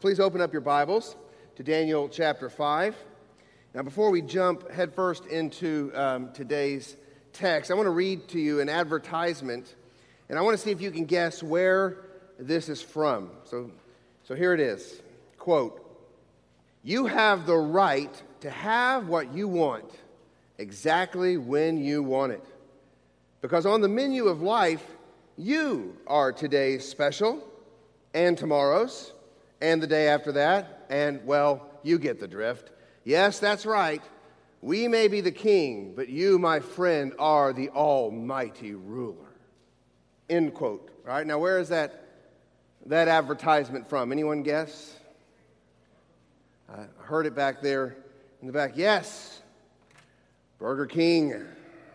Please open up your Bibles to Daniel chapter 5. Now, before we jump headfirst into um, today's text, I want to read to you an advertisement, and I want to see if you can guess where this is from. So, so here it is quote, You have the right to have what you want exactly when you want it. Because on the menu of life, you are today's special and tomorrow's and the day after that, and well, you get the drift. Yes, that's right. We may be the king, but you, my friend, are the almighty ruler. End quote. All right, now where is that, that advertisement from? Anyone guess? I heard it back there in the back. Yes, Burger King.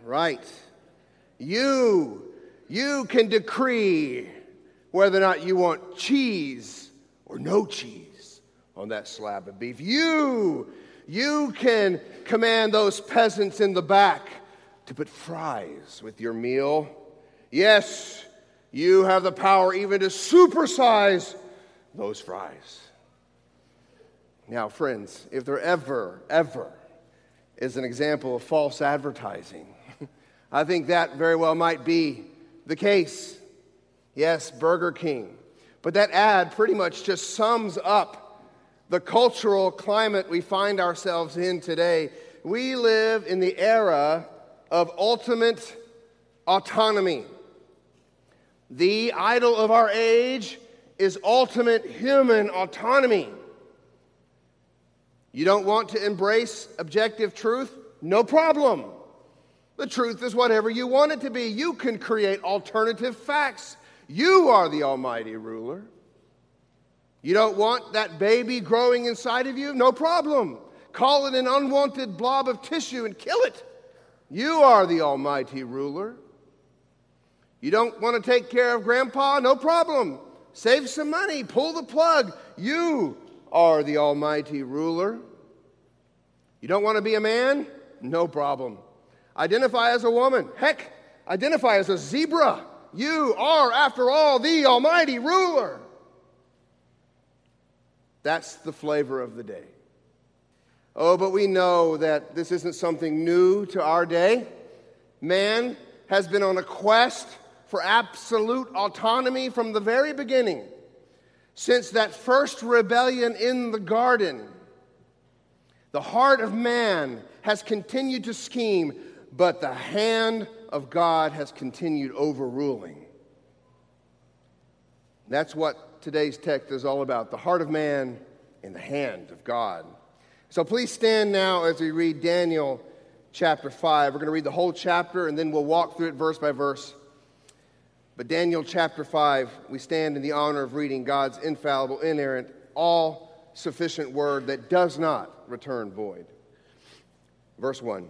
Right. You, you can decree whether or not you want cheese or no cheese on that slab of beef. You, you can command those peasants in the back to put fries with your meal. Yes, you have the power even to supersize those fries. Now, friends, if there ever, ever is an example of false advertising, I think that very well might be the case. Yes, Burger King but that ad pretty much just sums up the cultural climate we find ourselves in today. We live in the era of ultimate autonomy. The idol of our age is ultimate human autonomy. You don't want to embrace objective truth? No problem. The truth is whatever you want it to be. You can create alternative facts. You are the Almighty ruler. You don't want that baby growing inside of you? No problem. Call it an unwanted blob of tissue and kill it. You are the Almighty ruler. You don't want to take care of grandpa? No problem. Save some money, pull the plug. You are the Almighty ruler. You don't want to be a man? No problem. Identify as a woman. Heck, identify as a zebra. You are, after all, the Almighty ruler. That's the flavor of the day. Oh, but we know that this isn't something new to our day. Man has been on a quest for absolute autonomy from the very beginning. Since that first rebellion in the garden, the heart of man has continued to scheme, but the hand of God has continued overruling. That's what today's text is all about the heart of man in the hand of God. So please stand now as we read Daniel chapter 5. We're going to read the whole chapter and then we'll walk through it verse by verse. But Daniel chapter 5, we stand in the honor of reading God's infallible, inerrant, all sufficient word that does not return void. Verse 1.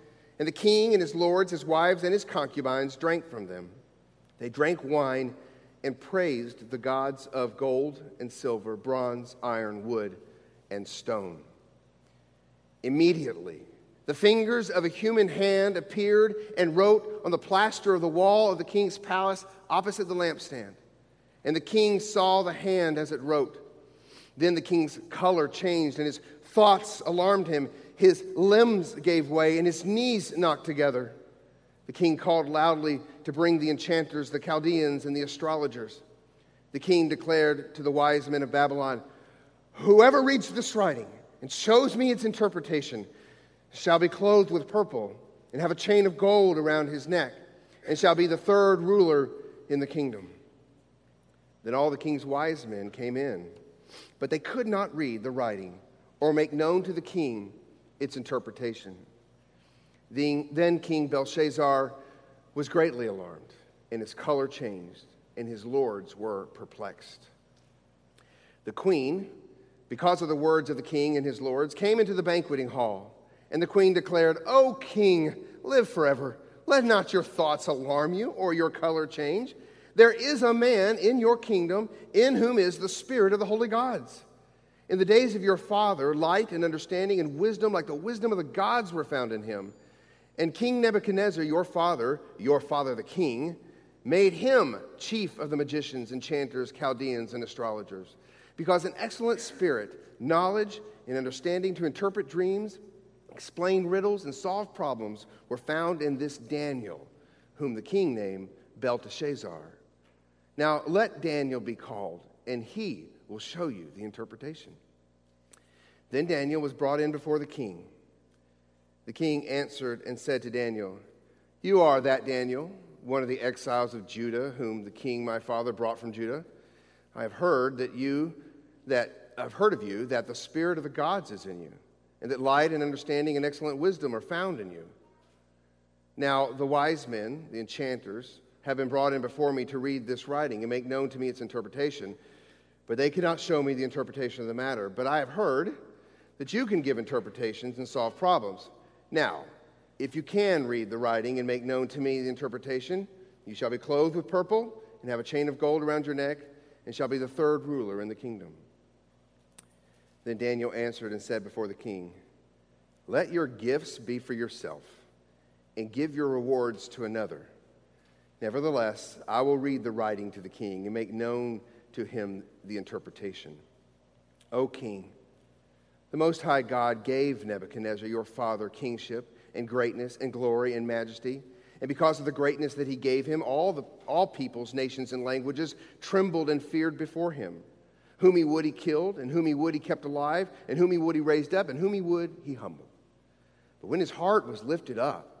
and the king and his lords, his wives, and his concubines drank from them. They drank wine and praised the gods of gold and silver, bronze, iron, wood, and stone. Immediately, the fingers of a human hand appeared and wrote on the plaster of the wall of the king's palace opposite the lampstand. And the king saw the hand as it wrote. Then the king's color changed and his thoughts alarmed him. His limbs gave way and his knees knocked together. The king called loudly to bring the enchanters, the Chaldeans, and the astrologers. The king declared to the wise men of Babylon Whoever reads this writing and shows me its interpretation shall be clothed with purple and have a chain of gold around his neck and shall be the third ruler in the kingdom. Then all the king's wise men came in, but they could not read the writing or make known to the king its interpretation. The, then King Belshazzar was greatly alarmed, and his color changed, and his lords were perplexed. The queen, because of the words of the king and his lords, came into the banqueting hall. And the queen declared, O king, live forever. Let not your thoughts alarm you or your color change. There is a man in your kingdom in whom is the spirit of the holy gods. In the days of your father, light and understanding and wisdom, like the wisdom of the gods, were found in him. And King Nebuchadnezzar, your father, your father the king, made him chief of the magicians, enchanters, Chaldeans, and astrologers, because an excellent spirit, knowledge, and understanding to interpret dreams, explain riddles, and solve problems were found in this Daniel, whom the king named Belteshazzar. Now let Daniel be called, and he will show you the interpretation. Then Daniel was brought in before the king. The king answered and said to Daniel, You are that Daniel one of the exiles of Judah, whom the king my father brought from Judah. I have heard that you, that I've heard of you, that the spirit of the gods is in you, and that light and understanding and excellent wisdom are found in you. Now the wise men, the enchanters, have been brought in before me to read this writing and make known to me its interpretation, but they cannot show me the interpretation of the matter. But I have heard that you can give interpretations and solve problems. Now, if you can read the writing and make known to me the interpretation, you shall be clothed with purple and have a chain of gold around your neck, and shall be the third ruler in the kingdom. Then Daniel answered and said before the king, Let your gifts be for yourself, and give your rewards to another. Nevertheless, I will read the writing to the king and make known to him the interpretation. O king, the Most High God gave Nebuchadnezzar, your father, kingship and greatness and glory and majesty. And because of the greatness that he gave him, all, the, all peoples, nations, and languages trembled and feared before him. Whom he would, he killed, and whom he would, he kept alive, and whom he would, he raised up, and whom he would, he humbled. But when his heart was lifted up,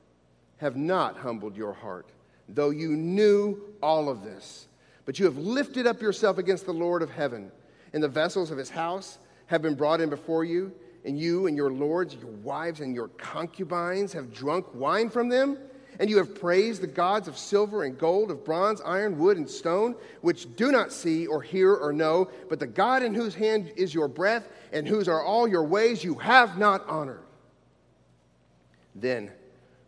have not humbled your heart, though you knew all of this. But you have lifted up yourself against the Lord of heaven, and the vessels of his house have been brought in before you, and you and your lords, your wives, and your concubines have drunk wine from them. And you have praised the gods of silver and gold, of bronze, iron, wood, and stone, which do not see or hear or know, but the God in whose hand is your breath and whose are all your ways you have not honored. Then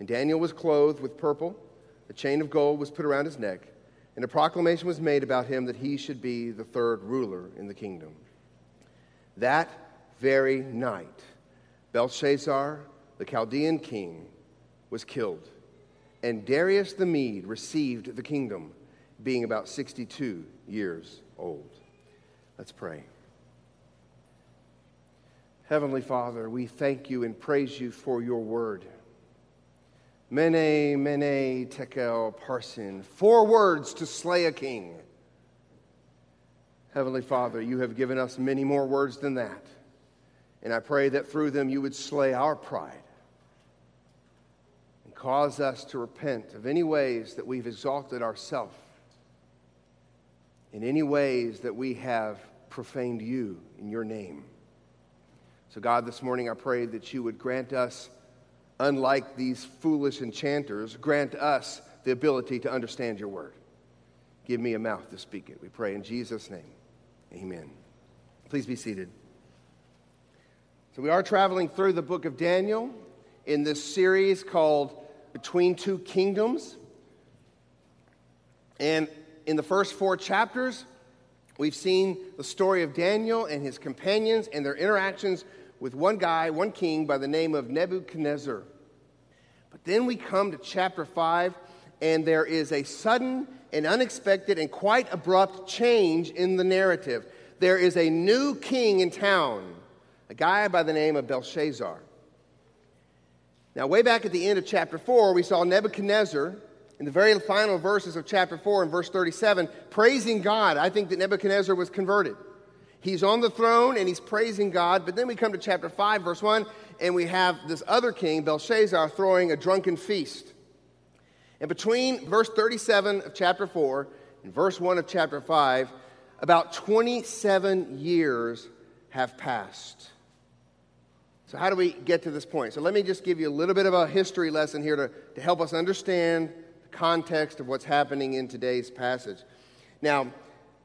and Daniel was clothed with purple, a chain of gold was put around his neck, and a proclamation was made about him that he should be the third ruler in the kingdom. That very night, Belshazzar, the Chaldean king, was killed, and Darius the Mede received the kingdom, being about 62 years old. Let's pray. Heavenly Father, we thank you and praise you for your word. Mene, mene, tekel, parsin. Four words to slay a king. Heavenly Father, you have given us many more words than that. And I pray that through them you would slay our pride and cause us to repent of any ways that we've exalted ourselves, in any ways that we have profaned you in your name. So, God, this morning I pray that you would grant us unlike these foolish enchanters, grant us the ability to understand your word. Give me a mouth to speak it. We pray in Jesus' name. Amen. Please be seated. So, we are traveling through the book of Daniel in this series called Between Two Kingdoms. And in the first four chapters, We've seen the story of Daniel and his companions and their interactions with one guy, one king by the name of Nebuchadnezzar. But then we come to chapter 5, and there is a sudden and unexpected and quite abrupt change in the narrative. There is a new king in town, a guy by the name of Belshazzar. Now, way back at the end of chapter 4, we saw Nebuchadnezzar in the very final verses of chapter 4 and verse 37 praising God. I think that Nebuchadnezzar was converted. He's on the throne and he's praising God. But then we come to chapter 5, verse 1, and we have this other king, Belshazzar, throwing a drunken feast. And between verse 37 of chapter 4 and verse 1 of chapter 5, about 27 years have passed. So, how do we get to this point? So, let me just give you a little bit of a history lesson here to, to help us understand the context of what's happening in today's passage. Now,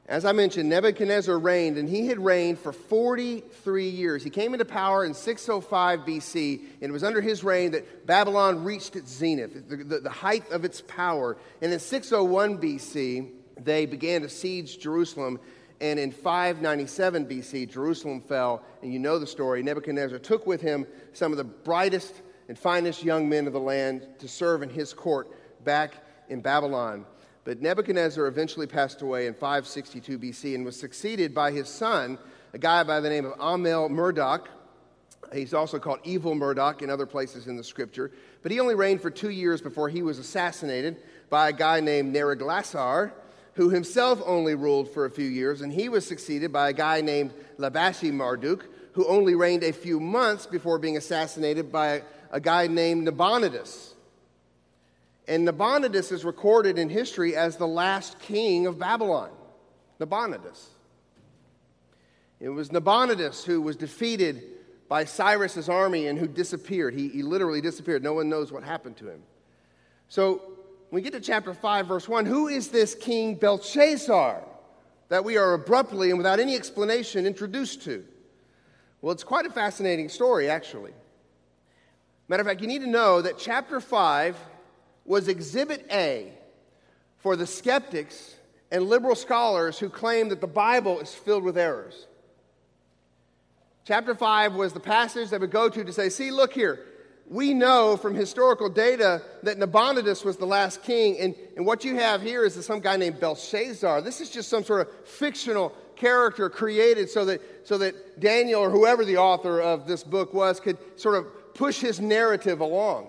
as I mentioned, Nebuchadnezzar reigned, and he had reigned for 43 years. He came into power in 605 BC, and it was under his reign that Babylon reached its zenith, the, the, the, height of its power. And in 601 BC, they began to siege Jerusalem. And in 597 BC, Jerusalem fell. And you know the story. Nebuchadnezzar took with him some of the brightest and finest young men of the land to serve in his court back in Babylon. But Nebuchadnezzar eventually passed away in 562 BC and was succeeded by his son, a guy by the name of Amel Merodach. He's also called Evil Merodach in other places in the scripture. But he only reigned for two years before he was assassinated by a guy named Neriglissar, who himself only ruled for a few years. And he was succeeded by a guy named Labashi Marduk, who only reigned a few months before being assassinated by a guy named Nabonidus. And Nabonidus is recorded in history as the last king of Babylon. Nabonidus. It was Nabonidus who was defeated by Cyrus's army and who disappeared. He, he literally disappeared. No one knows what happened to him. So, when we get to chapter 5, verse 1, who is this king Belshazzar that we are abruptly and without any explanation introduced to? Well, it's quite a fascinating story, actually. Matter of fact, you need to know that chapter 5 was Exhibit A for the skeptics and liberal scholars who claim that the Bible is filled with errors. Chapter 5 was the passage they would go to to say, see, look here. We know from historical data that Nabonidus was the last king, and, and what you have here is some guy named Belshazzar. This is just some sort of fictional character created so that, so that Daniel or whoever the author of this book was could sort of push his narrative along.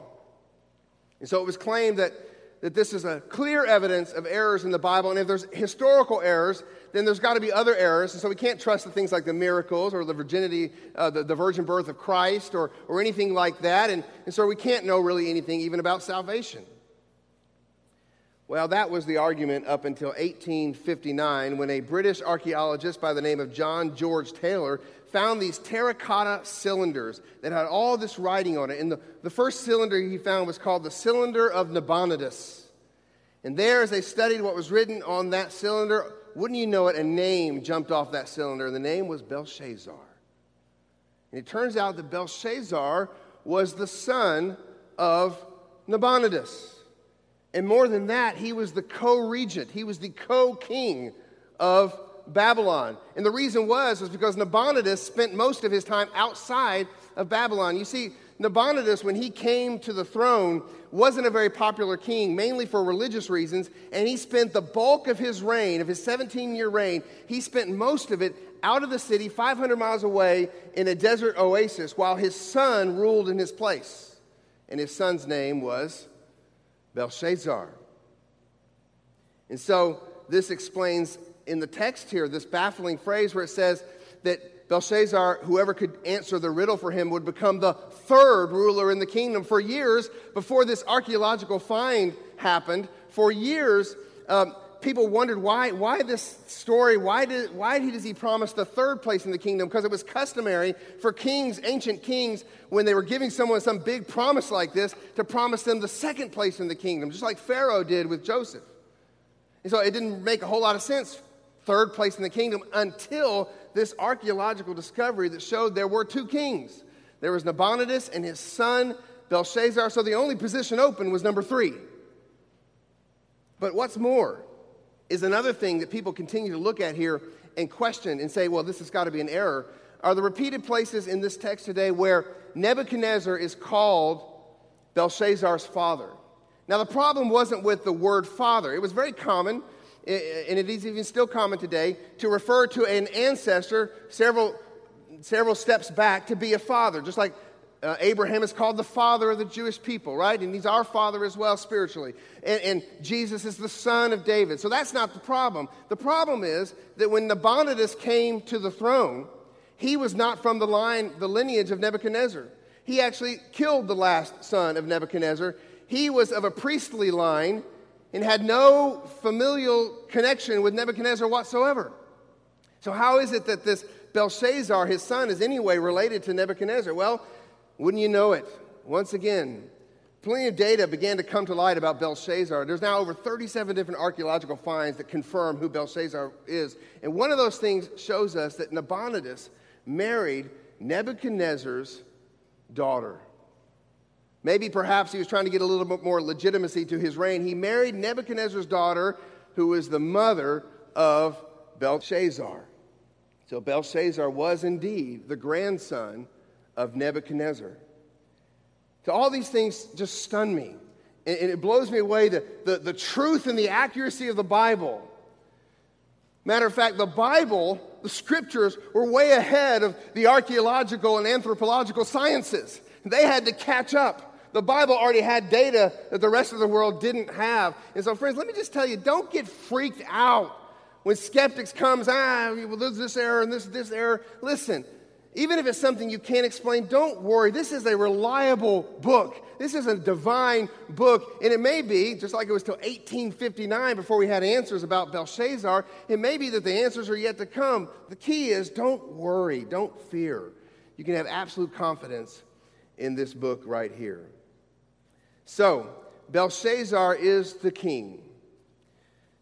And so it was claimed that, that this is a clear evidence of errors in the Bible. And if there's historical errors, then there's got to be other errors. And so we can't trust the things like the miracles or the virginity, uh, the, the virgin birth of Christ or, or anything like that. And, and so we can't know really anything even about salvation. Well, that was the argument up until 1859 when a British archaeologist by the name of John George Taylor found these terracotta cylinders that had all this writing on it. And the, the first cylinder he found was called the Cylinder of Nabonidus. And there, as they studied what was written on that cylinder, wouldn't you know it, a name jumped off that cylinder. and The name was Belshazzar. And it turns out that Belshazzar was the son of Nabonidus. And more than that, he was the co regent, he was the co king of Babylon. And the reason was, was because Nabonidus spent most of his time outside of Babylon. You see, Nabonidus, when he came to the throne, wasn't a very popular king, mainly for religious reasons, and he spent the bulk of his reign, of his 17 year reign, he spent most of it out of the city, 500 miles away, in a desert oasis, while his son ruled in his place. And his son's name was Belshazzar. And so this explains in the text here this baffling phrase where it says that Belshazzar, whoever could answer the riddle for him, would become the third ruler in the kingdom. For years before this archaeological find happened, for years, um, people wondered why, why this story, why, did, why does he promise the third place in the kingdom? Because it was customary for kings, ancient kings, when they were giving someone some big promise like this, to promise them the second place in the kingdom, just like Pharaoh did with Joseph. And so it didn't make a whole lot of sense third place in the kingdom until this archaeological discovery that showed there were two kings. There was Nabonidus and his son Belshazzar, so the only position open was number three. But what's more is another thing that people continue to look at here and question and say, well, this has got to be an error, are the repeated places in this text today where Nebuchadnezzar is called Belshazzar's father. Now, the problem wasn't with the word father, it was very common. And it is even still common today to refer to an ancestor several, several steps back to be a father, just like uh, Abraham is called the father of the Jewish people, right? And he's our father as well spiritually. And, and, Jesus is the son of David. So that's not the problem. The problem is that when Nabonidus came to the throne, he was not from the line, the lineage of Nebuchadnezzar. He actually killed the last son of Nebuchadnezzar. He was of a priestly line and had no familial connection with Nebuchadnezzar whatsoever. So, how is it that this Belshazzar, his son, is anyway related to Nebuchadnezzar? Well, wouldn't you know it? Once again, plenty of data began to come to light about Belshazzar. There's now over 37 different archaeological finds that confirm who Belshazzar is. And one of those things shows us that Nabonidus married Nebuchadnezzar's daughter. Maybe perhaps he was trying to get a little bit more legitimacy to his reign. He married Nebuchadnezzar's daughter, who was the mother of Belshazzar. So Belshazzar was indeed the grandson of Nebuchadnezzar. So all these things just stun me. And, it blows me away the, the, the truth and the accuracy of the Bible. Matter of fact, the Bible, the scriptures, were way ahead of the archaeological and anthropological sciences. They had to catch up. The Bible already had data that the rest of the world didn't have. And so, friends, let me just tell you don't get freaked out when skeptics comes, ah, well, there's this error and this, this error. Listen, even if it's something you can't explain, don't worry. This is a reliable book. This is a divine book. And it may be, just like it was till 1859 before we had answers about Belshazzar, it may be that the answers are yet to come. The key is don't worry, don't fear. You can have absolute confidence in this book right here. So, Belshazzar is the king.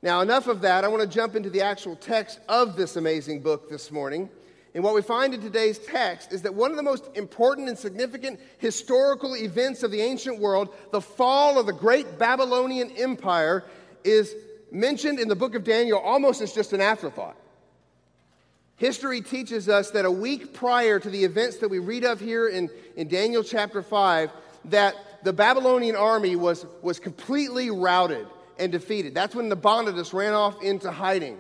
Now, enough of that. I want to jump into the actual text of this amazing book this morning. And what we find in today's text is that one of the most important and significant historical events of the ancient world, the fall of the great Babylonian Empire, is mentioned in the book of Daniel almost as just an afterthought. History teaches us that a week prior to the events that we read of here in, in Daniel chapter 5, that the Babylonian army was, was completely routed and defeated. That's when the Nabonidus ran off into hiding.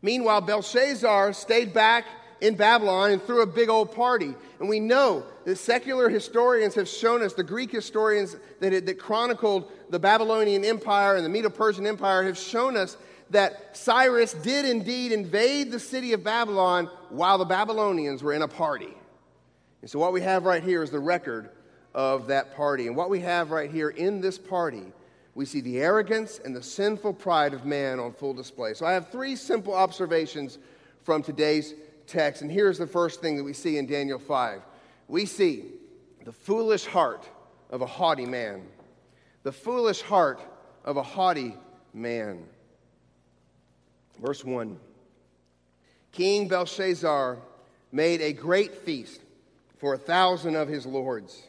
Meanwhile, Belshazzar stayed back in Babylon and threw a big old party. And we know that secular historians have shown us, the Greek historians that, that chronicled the Babylonian Empire and the Medo Persian Empire have shown us that Cyrus did indeed invade the city of Babylon while the Babylonians were in a party. And so, what we have right here is the record of that party. And what we have right here in this party, we see the arrogance and the sinful pride of man on full display. So, I have three simple observations from today's text. And here's the first thing that we see in Daniel 5 we see the foolish heart of a haughty man. The foolish heart of a haughty man. Verse 1 King Belshazzar made a great feast for a thousand of his lords.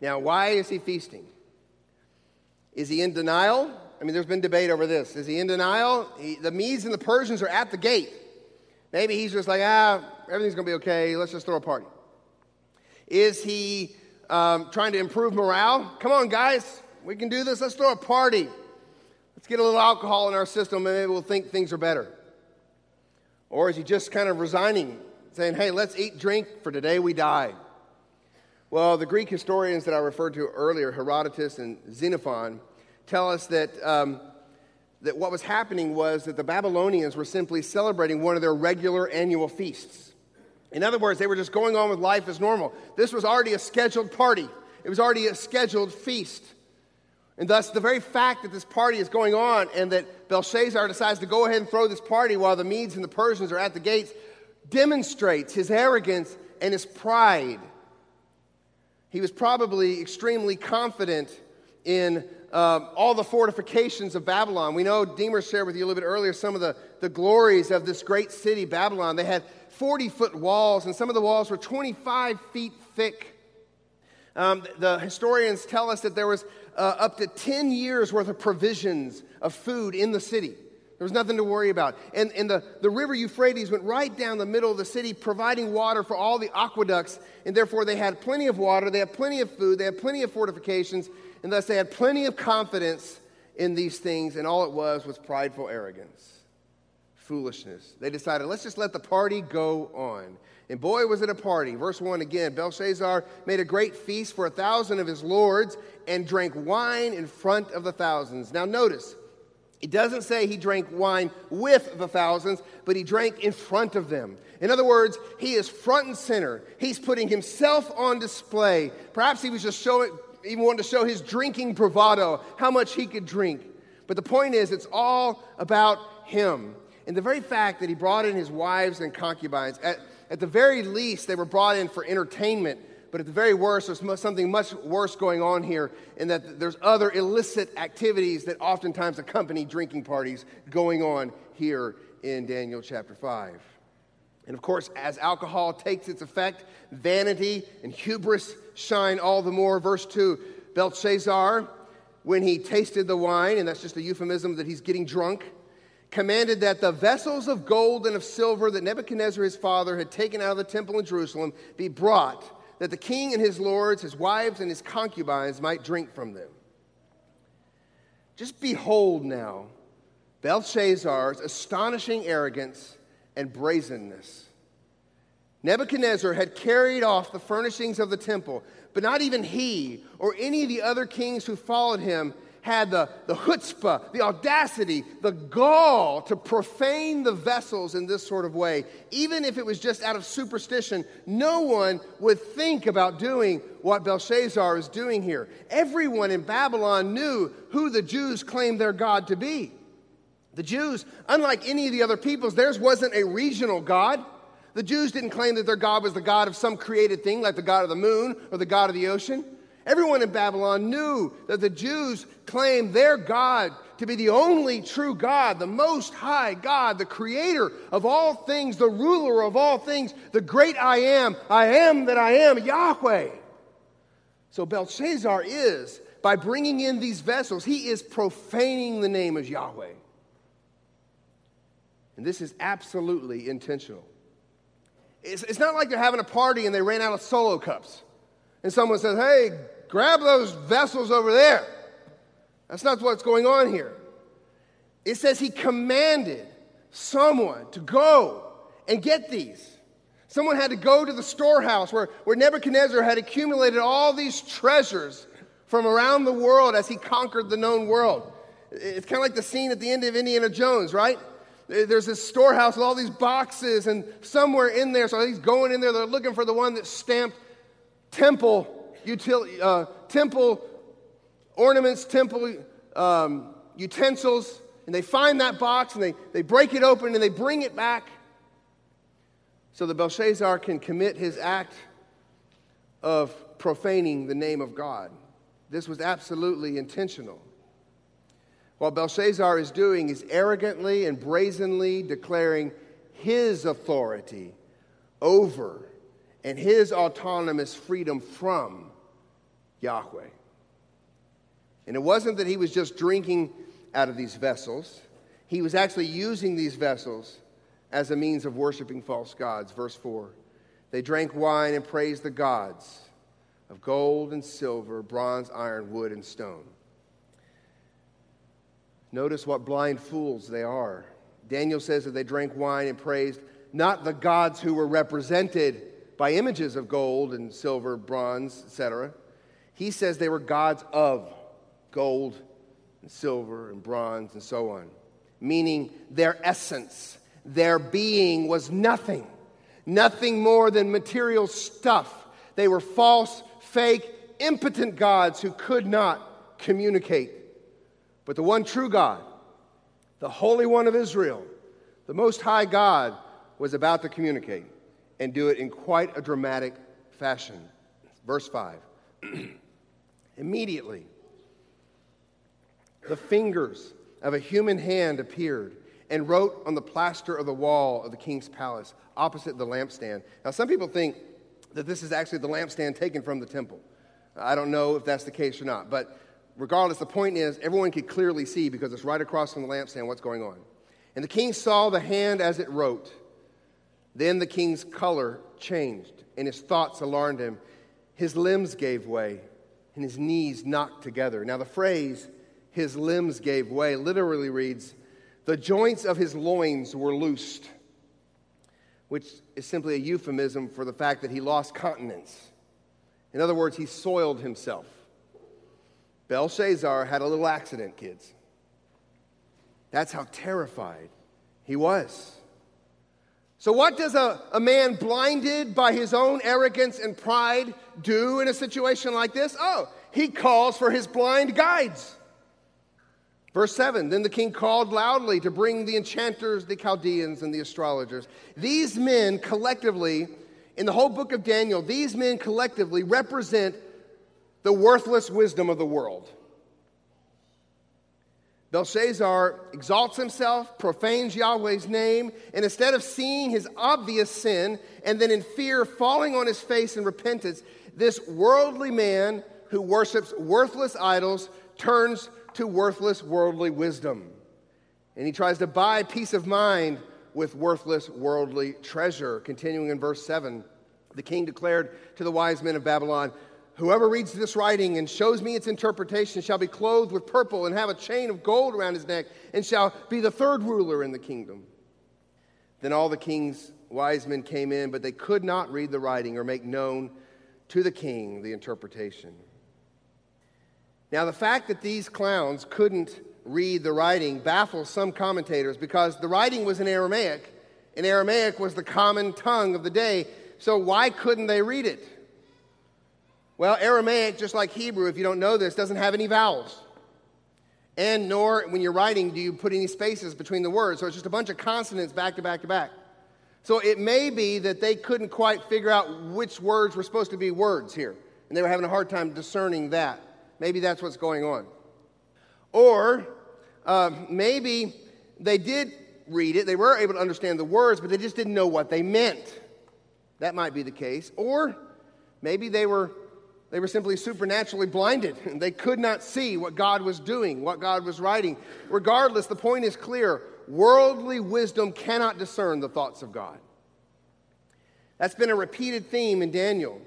Now, why is he feasting? Is he in denial? I mean, there's been debate over this. Is he in denial? He, the Medes and the Persians are at the gate. Maybe he's just like, ah, everything's going to be okay. Let's just throw a party. Is he um, trying to improve morale? Come on, guys. We can do this. Let's throw a party. Let's get a little alcohol in our system and maybe we'll think things are better. Or is he just kind of resigning, saying, hey, let's eat, drink, for today we die? Well, the Greek historians that I referred to earlier, Herodotus and Xenophon, tell us that um, that what was happening was that the Babylonians were simply celebrating one of their regular annual feasts. In other words, they were just going on with life as normal. This was already a scheduled party, it was already a scheduled feast. And thus, the very fact that this party is going on and that Belshazzar decides to go ahead and throw this party while the Medes and the Persians are at the gates demonstrates his arrogance and his pride. He was probably extremely confident in um, all the fortifications of Babylon. We know Deemer shared with you a little bit earlier some of the, the glories of this great city, Babylon. They had 40 foot walls, and some of the walls were 25 feet thick. Um, the historians tell us that there was uh, up to 10 years worth of provisions of food in the city. There was nothing to worry about. And, and the, the river Euphrates went right down the middle of the city, providing water for all the aqueducts. And therefore, they had plenty of water, they had plenty of food, they had plenty of fortifications, and thus they had plenty of confidence in these things. And all it was was prideful arrogance, foolishness. They decided, let's just let the party go on. And boy, was it a party. Verse 1 again Belshazzar made a great feast for a thousand of his lords and drank wine in front of the thousands. Now, notice, it doesn't say he drank wine with the thousands, but he drank in front of them. In other words, he is front and center. He's putting himself on display. Perhaps he was just showing, even wanting to show his drinking bravado, how much he could drink. But the point is, it's all about him. And the very fact that he brought in his wives and concubines, at, at the very least, they were brought in for entertainment but at the very worst, there's something much worse going on here in that there's other illicit activities that oftentimes accompany drinking parties going on here in Daniel chapter 5. And of course, as alcohol takes its effect, vanity and hubris shine all the more. Verse 2 Belshazzar, when he tasted the wine, and that's just a euphemism that he's getting drunk, commanded that the vessels of gold and of silver that Nebuchadnezzar his father had taken out of the temple in Jerusalem be brought that the king and his lords, his wives, and his concubines might drink from them. Just behold now Belshazzar's astonishing arrogance and brazenness. Nebuchadnezzar had carried off the furnishings of the temple, but not even he or any of the other kings who followed him had the, the chutzpah, the audacity, the gall to profane the vessels in this sort of way. Even if it was just out of superstition, no one would think about doing what Belshazzar is doing here. Everyone in Babylon knew who the Jews claimed their God to be. The Jews, unlike any of the other peoples, theirs wasn't a regional God. The Jews didn't claim that their God was the God of some created thing, like the God of the moon or the God of the ocean. Everyone in Babylon knew that the Jews claimed their God to be the only true God, the most high God, the creator of all things, the ruler of all things, the great I am, I am that I am, Yahweh. So Belshazzar is, by bringing in these vessels, he is profaning the name of Yahweh. And this is absolutely intentional. It's, it's not like they're having a party and they ran out of solo cups. And someone says, hey, grab those vessels over there. That's not what's going on here. It says he commanded someone to go and get these. Someone had to go to the storehouse where, where Nebuchadnezzar had accumulated all these treasures from around the world as he conquered the known world. It's kind of like the scene at the end of Indiana Jones, right? There's this storehouse with all these boxes, and somewhere in there, so he's going in there, they're looking for the one that's stamped temple util, uh, temple ornaments, temple um, utensils, and they find that box and they, they break it open and they bring it back so that Belshazzar can commit his act of profaning the name of God. This was absolutely intentional. What Belshazzar is doing is arrogantly and brazenly declaring his authority over and his autonomous freedom from Yahweh. And it wasn't that he was just drinking out of these vessels, he was actually using these vessels as a means of worshiping false gods. Verse 4 They drank wine and praised the gods of gold and silver, bronze, iron, wood, and stone. Notice what blind fools they are. Daniel says that they drank wine and praised not the gods who were represented by images of gold and silver, bronze, etc he says they were gods of gold and silver and bronze and so on, meaning their essence, their being was nothing, nothing more than material stuff. They were false, fake, impotent gods who could not communicate. But the one true God, the Holy One of Israel, the Most High God, was about to communicate and do it in quite a dramatic fashion. Verse 5. Immediately, the fingers of a human hand appeared and wrote on the plaster of the wall of the king's palace opposite the lampstand. Now, some people think that this is actually the lampstand taken from the temple. I don't know if that's the case or not, but regardless, the point is everyone could clearly see because it's right across from the lampstand what's going on. And the king saw the hand as it wrote. Then the king's color changed, and his thoughts alarmed him. His limbs gave way, and his knees knocked together. Now, the phrase, his limbs gave way, literally reads, the joints of his loins were loosed, which is simply a euphemism for the fact that he lost continence. In other words, he soiled himself. Belshazzar had a little accident, kids. That's how terrified he was. So, what does a, a man blinded by his own arrogance and pride do in a situation like this? Oh, he calls for his blind guides. Verse 7 Then the king called loudly to bring the enchanters, the Chaldeans, and the astrologers. These men collectively, in the whole book of Daniel, these men collectively represent the worthless wisdom of the world. Belshazzar exalts himself, profanes Yahweh's name, and instead of seeing his obvious sin and then in fear falling on his face in repentance, this worldly man who worships worthless idols turns to worthless worldly wisdom. And he tries to buy peace of mind with worthless worldly treasure. Continuing in verse 7, the king declared to the wise men of Babylon, Whoever reads this writing and shows me its interpretation shall be clothed with purple and have a chain of gold around his neck and shall be the third ruler in the kingdom. Then all the king's wise men came in, but they could not read the writing or make known to the king the interpretation. Now, the fact that these clowns couldn't read the writing baffles some commentators because the writing was in Aramaic, and Aramaic was the common tongue of the day. So, why couldn't they read it? Well, Aramaic, just like Hebrew, if you don't know this, doesn't have any vowels. And nor, when you're writing, do you put any spaces between the words. So it's just a bunch of consonants back to back to back. So it may be that they couldn't quite figure out which words were supposed to be words here. And they were having a hard time discerning that. Maybe that's what's going on. Or uh, maybe they did read it, they were able to understand the words, but they just didn't know what they meant. That might be the case. Or maybe they were they were simply supernaturally blinded. And they could not see what God was doing, what God was writing. Regardless, the point is clear worldly wisdom cannot discern the thoughts of God. That's been a repeated theme in Daniel.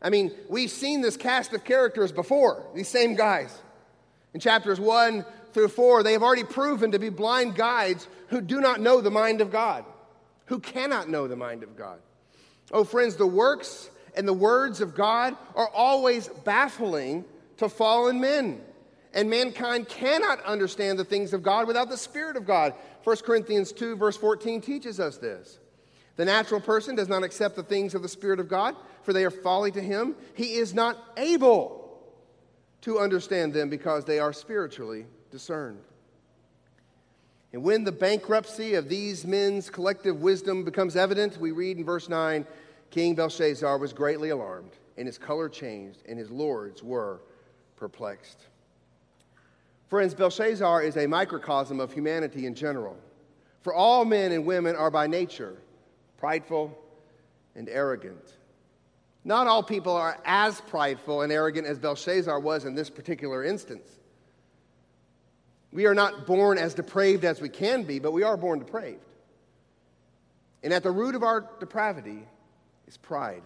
I mean, we've seen this cast of characters before, these same guys. In chapters 1 through 4, they have already proven to be blind guides who do not know the mind of God, who cannot know the mind of God. Oh, friends, the works and the words of God are always baffling to fallen men. And mankind cannot understand the things of God without the Spirit of God. 1 Corinthians 2, verse 14 teaches us this. The natural person does not accept the things of the Spirit of God, for they are folly to him. He is not able to understand them because they are spiritually discerned. And when the bankruptcy of these men's collective wisdom becomes evident, we read in verse 9 King Belshazzar was greatly alarmed, and his color changed, and his lords were perplexed. Friends, Belshazzar is a microcosm of humanity in general. For all men and women are by nature prideful and arrogant. Not all people are as prideful and arrogant as Belshazzar was in this particular instance. We are not born as depraved as we can be, but we are born depraved. And at the root of our depravity is pride.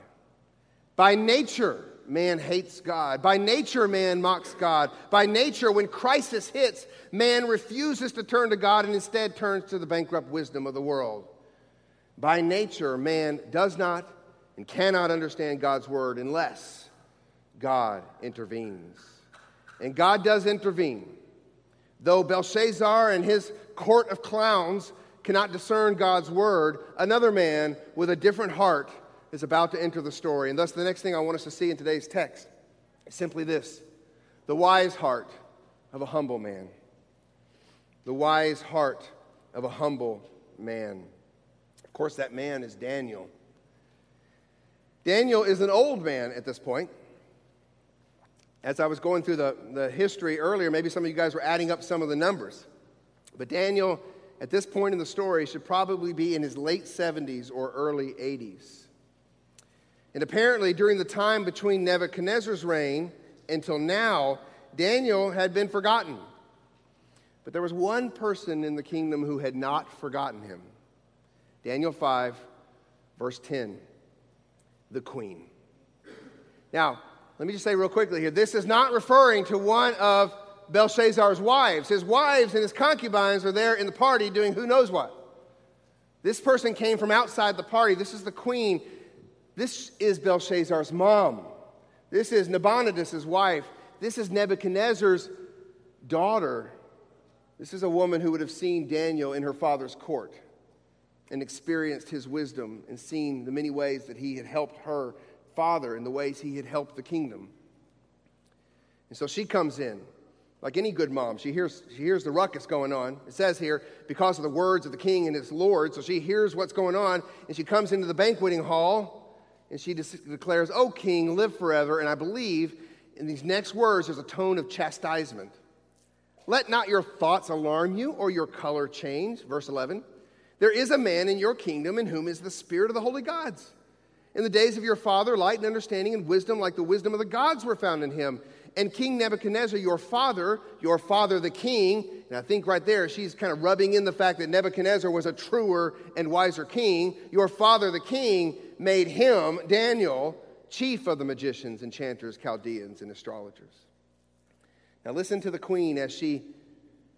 By nature, man hates God. By nature, man mocks God. By nature, when crisis hits, man refuses to turn to God and instead turns to the bankrupt wisdom of the world. By nature, man does not and cannot understand God's word unless God intervenes. And God does intervene. Though Belshazzar and his court of clowns cannot discern God's word, another man with a different heart is about to enter the story. And thus, the next thing I want us to see in today's text is simply this the wise heart of a humble man. The wise heart of a humble man. Of course, that man is Daniel. Daniel is an old man at this point. As I was going through the, the history earlier, maybe some of you guys were adding up some of the numbers. But Daniel, at this point in the story, should probably be in his late 70s or early 80s. And apparently, during the time between Nebuchadnezzar's reign until now, Daniel had been forgotten. But there was one person in the kingdom who had not forgotten him. Daniel 5, verse 10, the queen. Now, let me just say real quickly here this is not referring to one of Belshazzar's wives. His wives and his concubines are there in the party doing who knows what. This person came from outside the party. This is the queen. This is Belshazzar's mom. This is Nabonidus' wife. This is Nebuchadnezzar's daughter. This is a woman who would have seen Daniel in her father's court and experienced his wisdom and seen the many ways that he had helped her father and the ways he had helped the kingdom. And so she comes in like any good mom. She hears, she hears the ruckus going on. It says here, because of the words of the king and his lord. So she hears what's going on, and she comes into the banqueting hall, and she declares, O king, live forever. And I believe in these next words, there's a tone of chastisement. Let not your thoughts alarm you or your color change. Verse 11. There is a man in your kingdom in whom is the spirit of the holy gods. In the days of your father, light and understanding and wisdom, like the wisdom of the gods, were found in him. And King Nebuchadnezzar, your father, your father the king, and I think right there she's kind of rubbing in the fact that Nebuchadnezzar was a truer and wiser king. Your father the king made him, Daniel, chief of the magicians, enchanters, Chaldeans, and astrologers. Now listen to the queen as she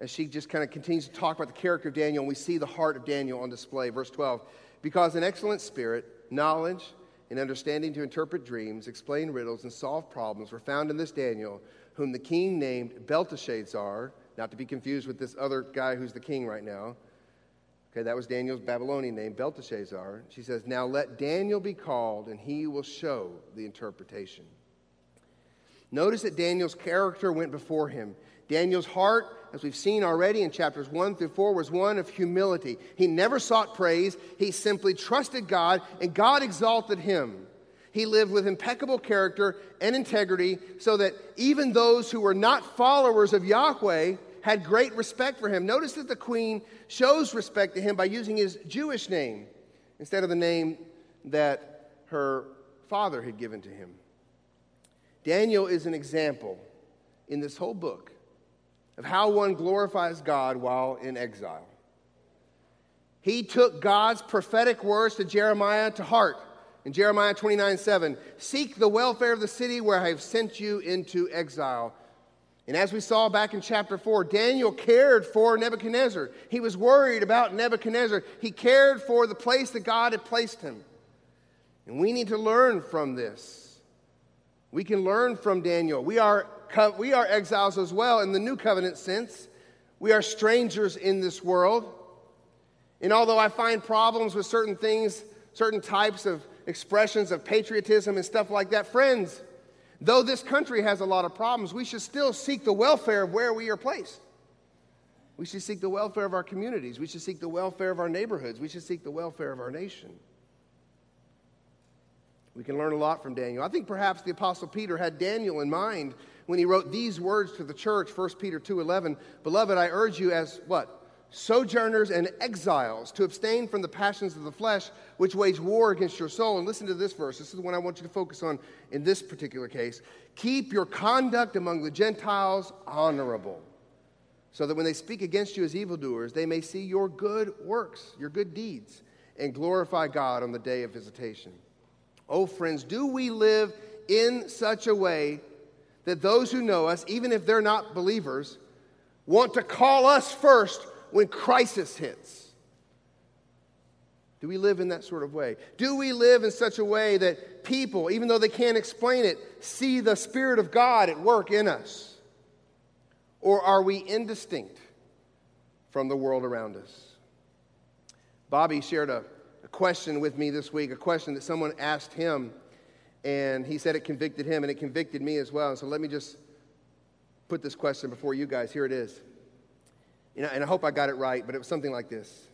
as she just kind of continues to talk about the character of Daniel, and we see the heart of Daniel on display. Verse 12 Because an excellent spirit, knowledge, and understanding to interpret dreams, explain riddles, and solve problems were found in this Daniel, whom the king named Belteshazzar, not to be confused with this other guy who's the king right now. Okay, that was Daniel's Babylonian name, Belteshazzar. She says, Now let Daniel be called, and he will show the interpretation. Notice that Daniel's character went before him. Daniel's heart, as we've seen already in chapters 1 through 4, was one of humility. He never sought praise, he simply trusted God, and God exalted him. He lived with impeccable character and integrity so that even those who were not followers of Yahweh had great respect for him. Notice that the queen shows respect to him by using his Jewish name instead of the name that her father had given to him. Daniel is an example in this whole book of how one glorifies God while in exile. He took God's prophetic words to Jeremiah to heart. In Jeremiah 29 7, seek the welfare of the city where I have sent you into exile. And as we saw back in chapter 4, Daniel cared for Nebuchadnezzar. He was worried about Nebuchadnezzar. He cared for the place that God had placed him. And we need to learn from this. We can learn from Daniel. We are we are exiles as well in the new covenant sense. We are strangers in this world. And although I find problems with certain things, certain types of expressions of patriotism and stuff like that, friends, though this country has a lot of problems, we should still seek the welfare of where we are placed. We should seek the welfare of our communities. We should seek the welfare of our neighborhoods. We should seek the welfare of our nation. We can learn a lot from Daniel. I think perhaps the apostle Peter had Daniel in mind when he wrote these words to the church, 1 Peter 2:11, "Beloved, I urge you as what? Sojourners and exiles to abstain from the passions of the flesh which wage war against your soul." And listen to this verse. This is the one I want you to focus on in this particular case. Keep your conduct among the Gentiles honorable, so that when they speak against you as evildoers, they may see your good works, your good deeds, and glorify God on the day of visitation. Oh, friends, do we live in such a way that those who know us, even if they're not believers, want to call us first when crisis hits? Do we live in that sort of way? Do we live in such a way that people, even though they can't explain it, see the Spirit of God at work in us? Or are we indistinct from the world around us? Bobby shared a, a question with me this week, a question that someone asked him and he said it convicted him, and it convicted me as well. So let me just put this question before you guys. Here it is. You know, and I hope I got it right, but it was something like this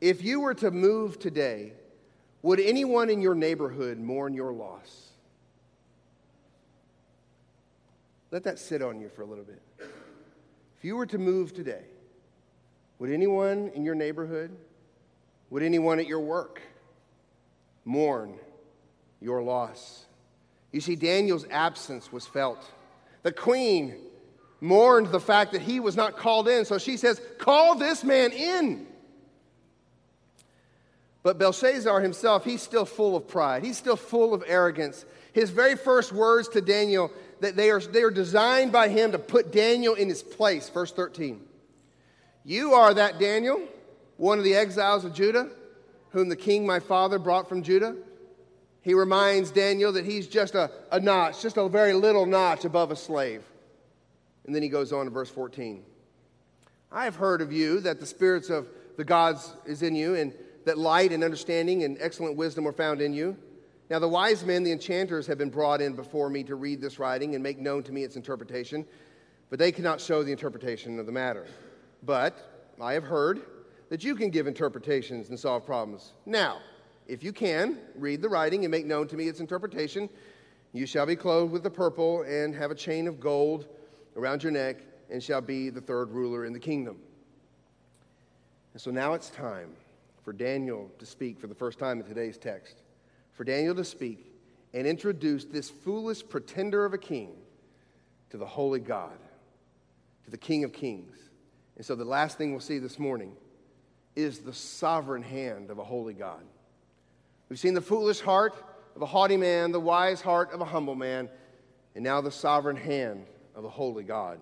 If you were to move today, would anyone in your neighborhood mourn your loss? Let that sit on you for a little bit. If you were to move today, would anyone in your neighborhood, would anyone at your work mourn your loss? You see, Daniel's absence was felt. The queen mourned the fact that he was not called in. So she says, Call this man in. But Belshazzar himself, he's still full of pride. He's still full of arrogance. His very first words to Daniel, that they are, they are designed by him to put Daniel in his place. Verse 13. You are that Daniel, one of the exiles of Judah, whom the king my father brought from Judah. He reminds Daniel that he's just a, a notch, just a very little notch above a slave. And then he goes on to verse 14. I have heard of you that the spirits of the gods is in you, and that light and understanding and excellent wisdom are found in you. Now, the wise men, the enchanters, have been brought in before me to read this writing and make known to me its interpretation, but they cannot show the interpretation of the matter. But I have heard that you can give interpretations and solve problems. Now, if you can, read the writing and make known to me its interpretation. You shall be clothed with the purple and have a chain of gold around your neck and shall be the third ruler in the kingdom. And so now it's time for Daniel to speak for the first time in today's text. For Daniel to speak and introduce this foolish pretender of a king to the holy God, to the King of Kings. And so the last thing we'll see this morning is the sovereign hand of a holy God. We've seen the foolish heart of a haughty man, the wise heart of a humble man, and now the sovereign hand of a holy God.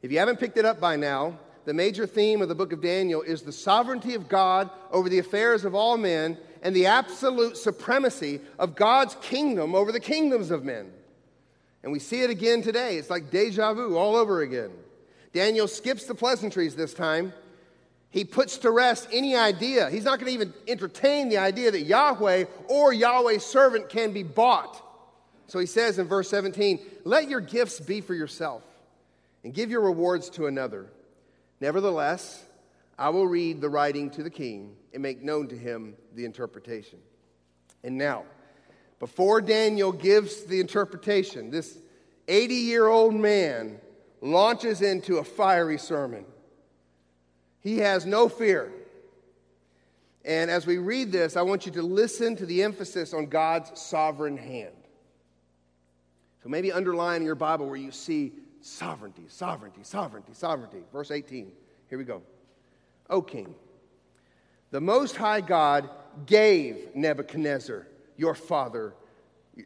If you haven't picked it up by now, the major theme of the book of Daniel is the sovereignty of God over the affairs of all men and the absolute supremacy of God's kingdom over the kingdoms of men. And we see it again today. It's like deja vu all over again. Daniel skips the pleasantries this time. He puts to rest any idea. He's not going to even entertain the idea that Yahweh or Yahweh's servant can be bought. So he says in verse 17, Let your gifts be for yourself and give your rewards to another. Nevertheless, I will read the writing to the king and make known to him the interpretation. And now, before Daniel gives the interpretation, this 80 year old man launches into a fiery sermon. He has no fear. And as we read this, I want you to listen to the emphasis on God's sovereign hand. So maybe underline in your Bible where you see Sovereignty, sovereignty, sovereignty, sovereignty. Verse 18. Here we go. O king, the Most High God gave Nebuchadnezzar, your father,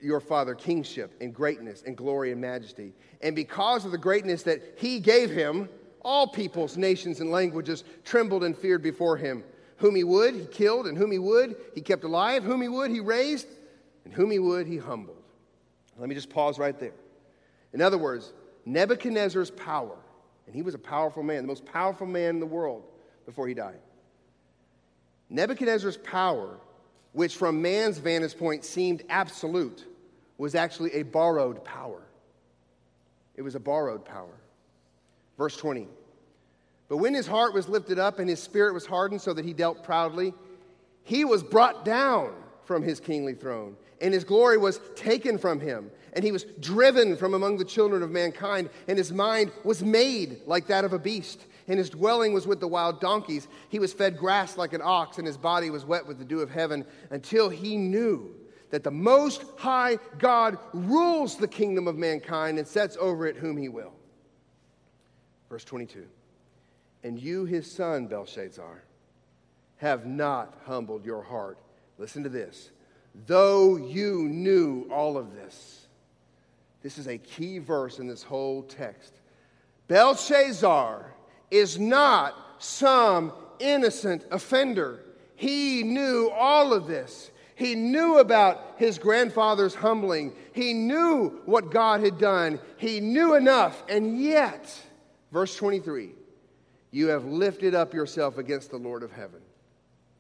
your father kingship and greatness and glory and majesty. And because of the greatness that he gave him, all peoples, nations, and languages trembled and feared before him. Whom he would, he killed, and whom he would, he kept alive. Whom he would, he raised, and whom he would, he humbled. Let me just pause right there. In other words, Nebuchadnezzar's power, and he was a powerful man, the most powerful man in the world before he died. Nebuchadnezzar's power, which from man's vantage point seemed absolute, was actually a borrowed power. It was a borrowed power. Verse 20. But when his heart was lifted up and his spirit was hardened so that he dealt proudly, he was brought down from his kingly throne, and his glory was taken from him and he was driven from among the children of mankind, and his mind was made like that of a beast, and his dwelling was with the wild donkeys. He was fed grass like an ox, and his body was wet with the dew of heaven, until he knew that the Most High God rules the kingdom of mankind and sets over it whom he will. Verse 22 And you, his son, Belshazzar, have not humbled your heart. Listen to this. Though you knew all of this, this is a key verse in this whole text. Belshazzar is not some innocent offender. He knew all of this. He knew about his grandfather's humbling. He knew what God had done. He knew enough. And yet, verse 23 you have lifted up yourself against the Lord of heaven.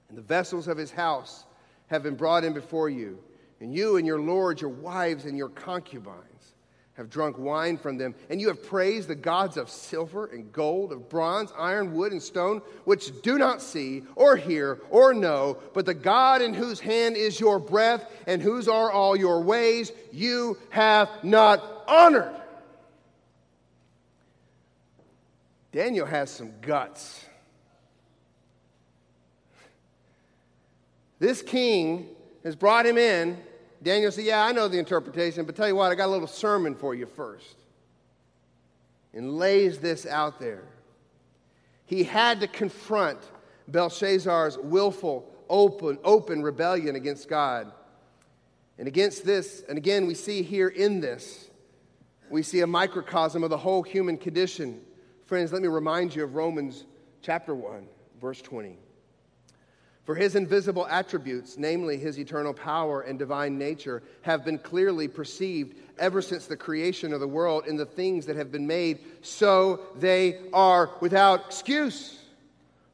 And the vessels of his house have been brought in before you. And you and your lords, your wives, and your concubines have drunk wine from them, and you have praised the gods of silver and gold, of bronze, iron, wood, and stone, which do not see or hear or know, but the God in whose hand is your breath and whose are all your ways, you have not honored. Daniel has some guts. This king has brought him in Daniel said, Yeah, I know the interpretation, but tell you what, I got a little sermon for you first. and lays this out there. He had to confront Belshazzar's willful, open, open rebellion against God. And against this, and again, we see here in this, we see a microcosm of the whole human condition. Friends, let me remind you of Romans chapter 1, verse 20. For his invisible attributes, namely his eternal power and divine nature, have been clearly perceived ever since the creation of the world in the things that have been made, so they are without excuse.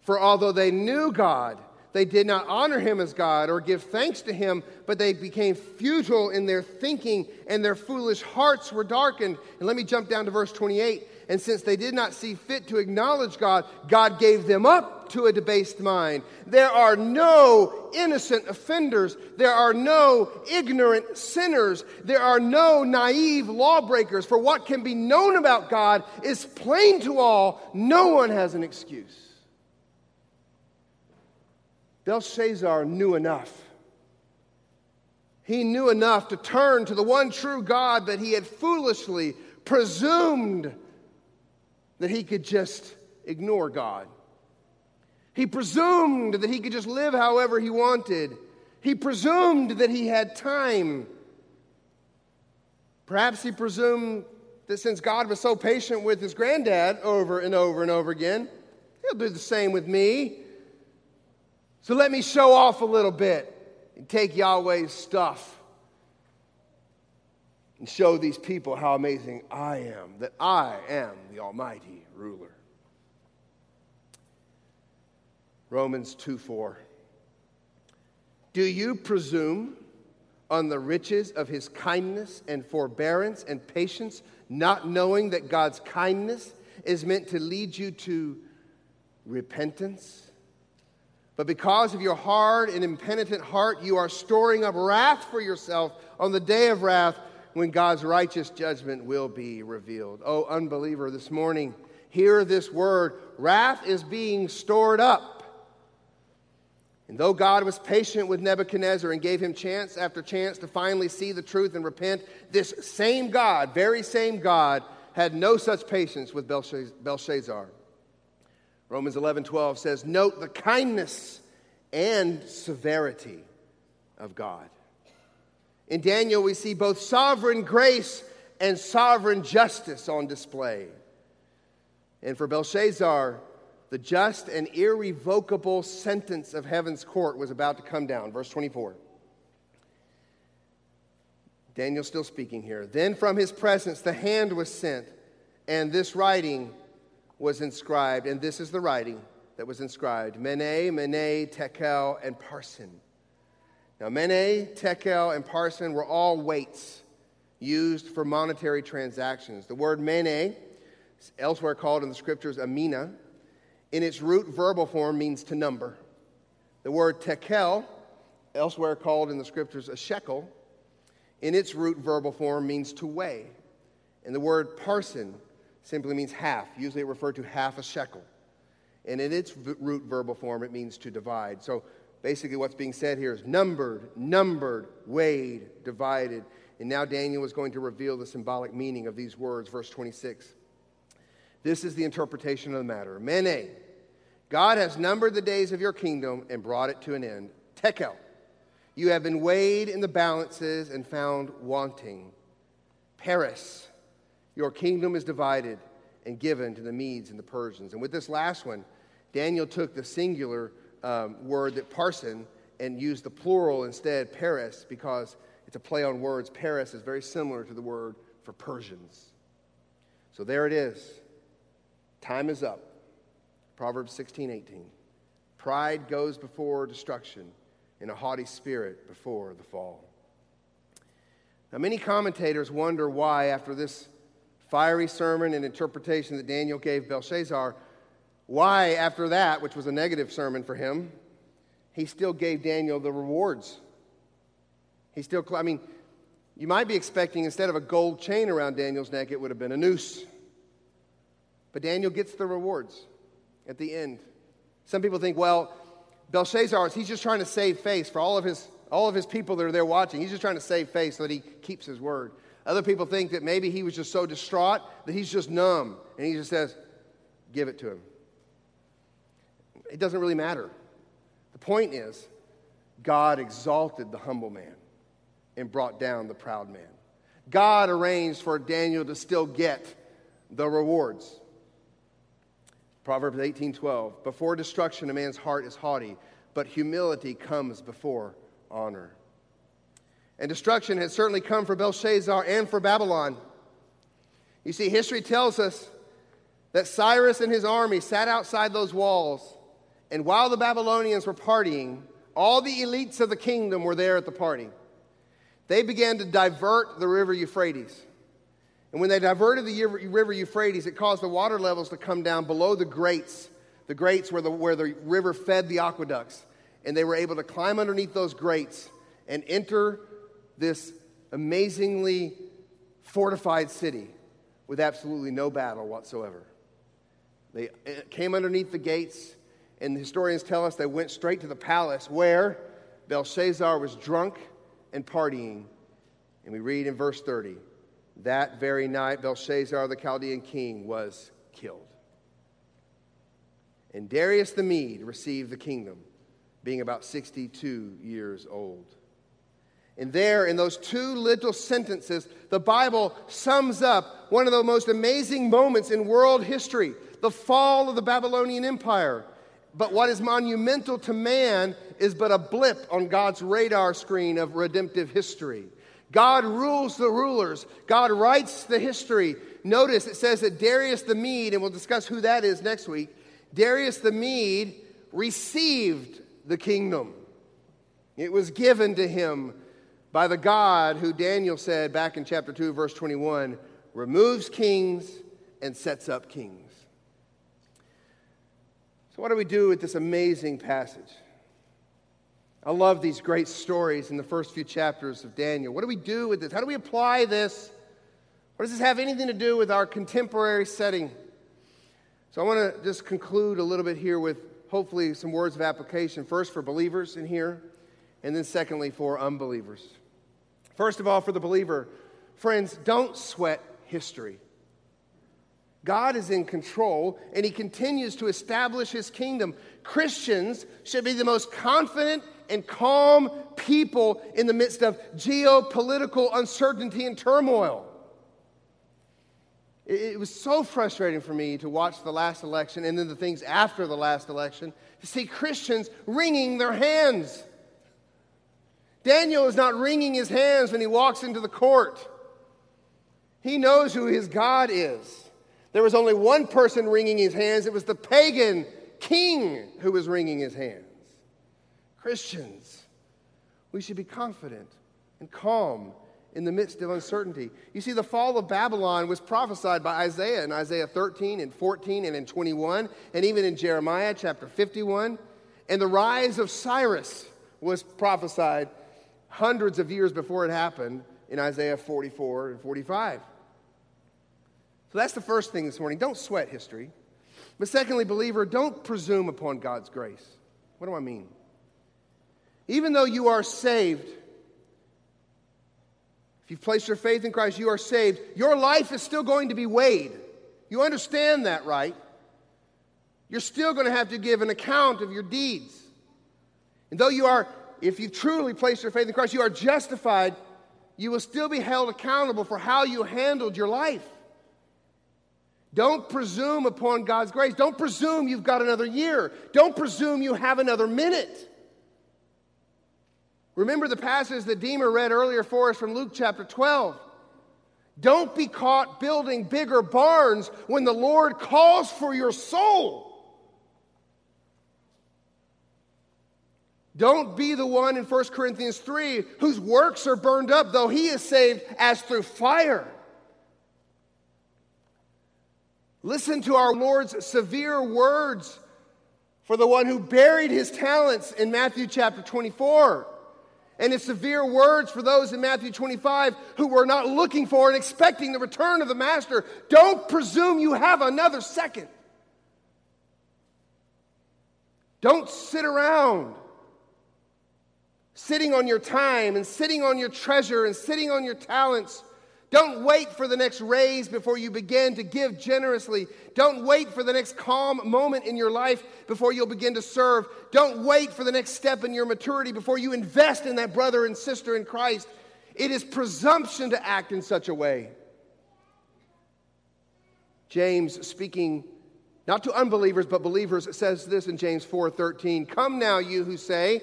For although they knew God, they did not honor him as God or give thanks to him, but they became futile in their thinking, and their foolish hearts were darkened. And let me jump down to verse 28. And since they did not see fit to acknowledge God, God gave them up to a debased mind. There are no innocent offenders. There are no ignorant sinners. There are no naive lawbreakers. For what can be known about God is plain to all. No one has an excuse. Belshazzar knew enough. He knew enough to turn to the one true God that he had foolishly presumed that he could just ignore God. He presumed that he could just live however he wanted. He presumed that he had time. Perhaps he presumed that since God was so patient with his granddad over and over and over again, he'll do the same with me. So let me show off a little bit and take Yahweh's stuff and show these people how amazing I am, that I am the Almighty ruler. Romans 2 4. Do you presume on the riches of his kindness and forbearance and patience, not knowing that God's kindness is meant to lead you to repentance? But because of your hard and impenitent heart, you are storing up wrath for yourself on the day of wrath when God's righteous judgment will be revealed. Oh, unbeliever, this morning, hear this word wrath is being stored up. And though God was patient with Nebuchadnezzar and gave him chance after chance to finally see the truth and repent, this same God, very same God, had no such patience with Belshazzar. Romans 11 12 says, Note the kindness and severity of God. In Daniel, we see both sovereign grace and sovereign justice on display. And for Belshazzar, the just and irrevocable sentence of heaven's court was about to come down. Verse 24. Daniel still speaking here. Then from his presence the hand was sent, and this writing was inscribed, and this is the writing that was inscribed Mene, Mene, Tekel, and Parsin. Now, Mene, Tekel, and Parsin were all weights used for monetary transactions. The word Mene, elsewhere called in the scriptures a mina, in its root verbal form means to number. The word Tekel, elsewhere called in the scriptures a shekel, in its root verbal form means to weigh. And the word Parsin simply means half. Usually it referred to half a shekel. And in its root verbal form, it means to divide. So basically, what's being said here is numbered, numbered, weighed, divided. And now Daniel is going to reveal the symbolic meaning of these words, verse 26. This is the interpretation of the matter. Mene, God has numbered the days of your kingdom and brought it to an end. Tekel, you have been weighed in the balances and found wanting. Peres, your kingdom is divided and given to the Medes and the Persians. And with this last one, Daniel took the singular um, word that Parsin and used the plural instead, Peres, because it's a play on words. Peres is very similar to the word for Persians. So there it is. Time is up. Proverbs 16, 18. Pride goes before destruction, and a haughty spirit before the fall. Now, many commentators wonder why, after this fiery sermon and interpretation that Daniel gave Belshazzar, why, after that, which was a negative sermon for him, he still gave Daniel the rewards. He still, I mean, you might be expecting instead of a gold chain around Daniel's neck, it would have been a noose. But Daniel gets the rewards at the end. Some people think, well, Belshazzar, he's just trying to save face for all of his, all of his people that are there watching. He's just trying to save face so that he keeps his word. Other people think that maybe he was just so distraught that he's just numb and he just says, Give it to him. It doesn't really matter. The point is, God exalted the humble man and brought down the proud man. God arranged for Daniel to still get the rewards. Proverbs 18:12 Before destruction a man's heart is haughty, but humility comes before honor. And destruction has certainly come for Belshazzar and for Babylon. You see, history tells us that Cyrus and his army sat outside those walls, and while the Babylonians were partying, all the elites of the kingdom were there at the party. They began to divert the river Euphrates. And when they diverted the river Euphrates, it caused the water levels to come down below the grates, the grates where the, where the river fed the aqueducts. And they were able to climb underneath those grates and enter this amazingly fortified city with absolutely no battle whatsoever. They eh, came underneath the gates, and the historians tell us they went straight to the palace where Belshazzar was drunk and partying. And we read in verse 30 that very night, Belshazzar, the Chaldean king, was killed. And Darius the Mede received the kingdom, being about 62 years old. And there, in those two little sentences, the Bible sums up one of the most amazing moments in world history the fall of the Babylonian Empire. But what is monumental to man is but a blip on God's radar screen of redemptive history. God rules the rulers, God writes the history. Notice it says that Darius the Mede, and we'll discuss who that is next week, Darius the Mede received the kingdom. It was given to him by the God who Daniel said back in chapter 2, verse 21 removes kings and sets up kings. So, what do we do with this amazing passage? I love these great stories in the first few chapters of Daniel. What do we do with this? How do we apply this? What does this have anything to do with our contemporary setting? So, I want to just conclude a little bit here with hopefully some words of application. First, for believers in here, and then secondly, for unbelievers. First of all, for the believer, friends, don't sweat history. God is in control and he continues to establish his kingdom. Christians should be the most confident and calm people in the midst of geopolitical uncertainty and turmoil. It was so frustrating for me to watch the last election and then the things after the last election to see Christians wringing their hands. Daniel is not wringing his hands when he walks into the court. He knows who his God is. There was only one person wringing his hands, it was the pagan king who was wringing his hands. Christians, we should be confident and calm in the midst of uncertainty. You see, the fall of Babylon was prophesied by Isaiah in Isaiah 13 and 14 and in 21, and even in Jeremiah chapter 51. And the rise of Cyrus was prophesied hundreds of years before it happened in Isaiah 44 and 45. So that's the first thing this morning. Don't sweat history. But secondly, believer, don't presume upon God's grace. What do I mean? Even though you are saved, if you've placed your faith in Christ, you are saved, your life is still going to be weighed. You understand that, right? You're still going to have to give an account of your deeds. And though you are if you truly place your faith in Christ, you are justified, you will still be held accountable for how you handled your life. Don't presume upon God's grace. Don't presume you've got another year. Don't presume you have another minute. Remember the passage that Deemer read earlier for us from Luke chapter 12. Don't be caught building bigger barns when the Lord calls for your soul. Don't be the one in 1 Corinthians 3 whose works are burned up, though he is saved as through fire. Listen to our Lord's severe words for the one who buried his talents in Matthew chapter 24, and his severe words for those in Matthew 25 who were not looking for and expecting the return of the Master. Don't presume you have another second. Don't sit around sitting on your time and sitting on your treasure and sitting on your talents, Don't wait for the next raise before you begin to give generously. Don't wait for the next calm moment in your life before you'll begin to serve. Don't wait for the next step in your maturity before you invest in that brother and sister in Christ. It is presumption to act in such a way. James, speaking not to unbelievers but believers, says this in James 4:13, "Come now you who say,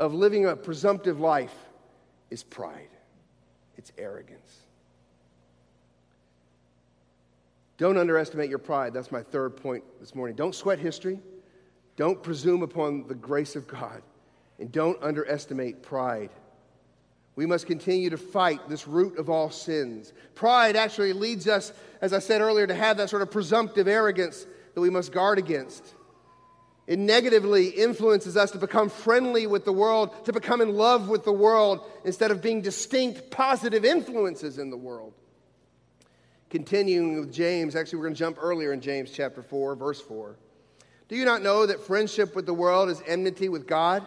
of living a presumptive life is pride, it's arrogance. Don't underestimate your pride. That's my third point this morning. Don't sweat history. Don't presume upon the grace of God. And don't underestimate pride. We must continue to fight this root of all sins. Pride actually leads us, as I said earlier, to have that sort of presumptive arrogance that we must guard against. It negatively influences us to become friendly with the world, to become in love with the world, instead of being distinct positive influences in the world. Continuing with James, actually, we're going to jump earlier in James chapter 4, verse 4. Do you not know that friendship with the world is enmity with God?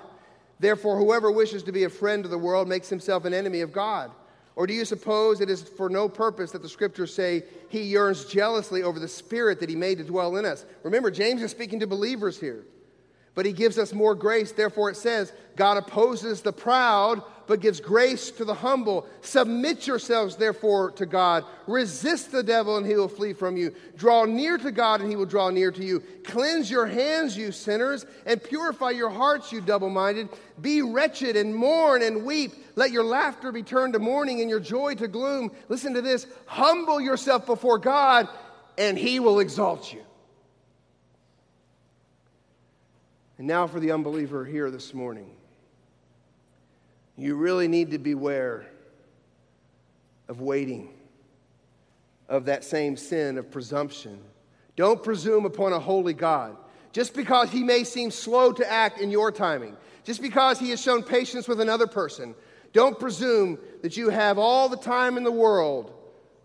Therefore, whoever wishes to be a friend of the world makes himself an enemy of God. Or do you suppose it is for no purpose that the scriptures say he yearns jealously over the spirit that he made to dwell in us? Remember, James is speaking to believers here but he gives us more grace. Therefore, it says, God opposes the proud, but gives grace to the humble. Submit yourselves, therefore, to God. Resist the devil, and he will flee from you. Draw near to God, and he will draw near to you. Cleanse your hands, you sinners, and purify your hearts, you double minded. Be wretched and mourn and weep. Let your laughter be turned to mourning and your joy to gloom. Listen to this humble yourself before God, and he will exalt you. And now for the unbeliever here this morning. You really need to beware of waiting, of that same sin of presumption. Don't presume upon a holy God. Just because he may seem slow to act in your timing, just because he has shown patience with another person, don't presume that you have all the time in the world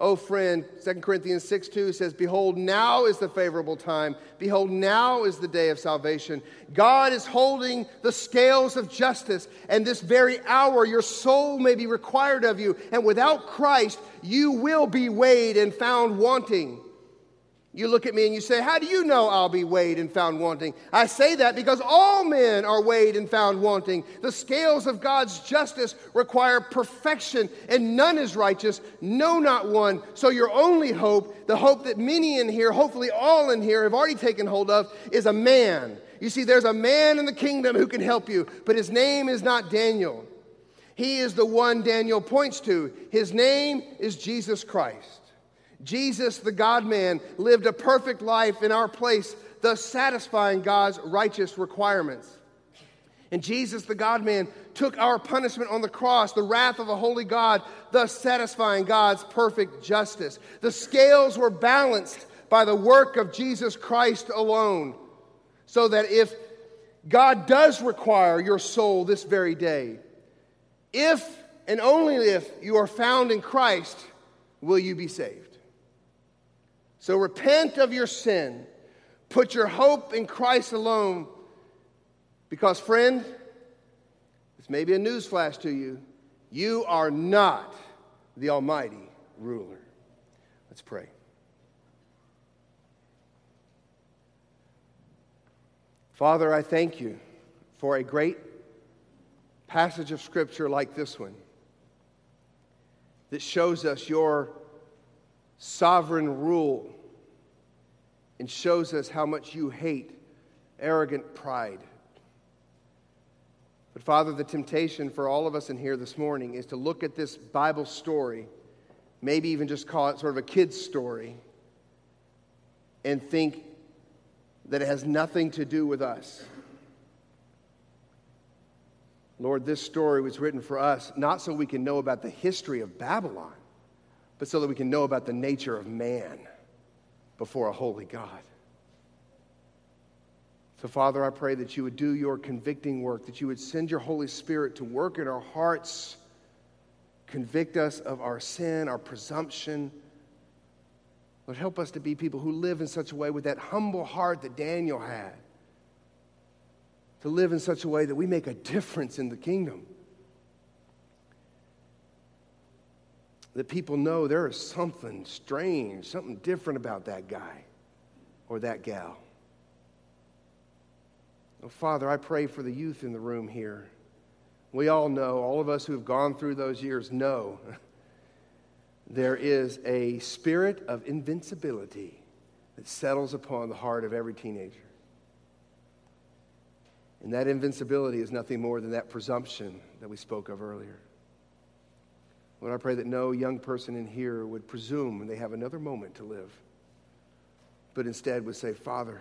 Oh, friend, 2 Corinthians 6 2 says, Behold, now is the favorable time. Behold, now is the day of salvation. God is holding the scales of justice, and this very hour your soul may be required of you. And without Christ, you will be weighed and found wanting. You look at me and you say, How do you know I'll be weighed and found wanting? I say that because all men are weighed and found wanting. The scales of God's justice require perfection, and none is righteous, no, not one. So, your only hope, the hope that many in here, hopefully all in here, have already taken hold of, is a man. You see, there's a man in the kingdom who can help you, but his name is not Daniel. He is the one Daniel points to. His name is Jesus Christ. Jesus, the God man, lived a perfect life in our place, thus satisfying God's righteous requirements. And Jesus, the God man, took our punishment on the cross, the wrath of a holy God, thus satisfying God's perfect justice. The scales were balanced by the work of Jesus Christ alone, so that if God does require your soul this very day, if and only if you are found in Christ, will you be saved. So repent of your sin. Put your hope in Christ alone. Because, friend, this may be a newsflash to you. You are not the Almighty ruler. Let's pray. Father, I thank you for a great passage of Scripture like this one that shows us your sovereign rule and shows us how much you hate arrogant pride. But, Father, the temptation for all of us in here this morning is to look at this Bible story, maybe even just call it sort of a kid's story, and think that it has nothing to do with us. Lord, this story was written for us not so we can know about the history of Babylon, but so that we can know about the nature of man before a holy God. So, Father, I pray that you would do your convicting work, that you would send your Holy Spirit to work in our hearts, convict us of our sin, our presumption. Lord, help us to be people who live in such a way with that humble heart that Daniel had to live in such a way that we make a difference in the kingdom. That people know there is something strange, something different about that guy or that gal. Oh, Father, I pray for the youth in the room here. We all know, all of us who have gone through those years know, there is a spirit of invincibility that settles upon the heart of every teenager. And that invincibility is nothing more than that presumption that we spoke of earlier. Lord, I pray that no young person in here would presume they have another moment to live, but instead would say, Father,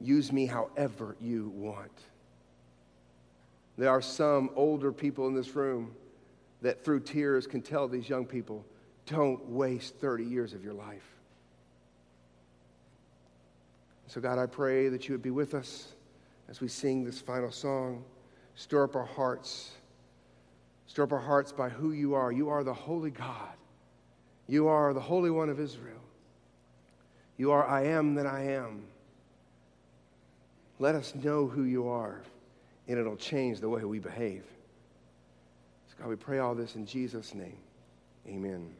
use me however you want. There are some older people in this room that through tears can tell these young people, don't waste 30 years of your life. So, God, I pray that you would be with us as we sing this final song. Stir up our hearts. Stir up our hearts by who you are. You are the holy God. You are the Holy One of Israel. You are I am that I am. Let us know who you are, and it'll change the way we behave. So God, we pray all this in Jesus' name. Amen.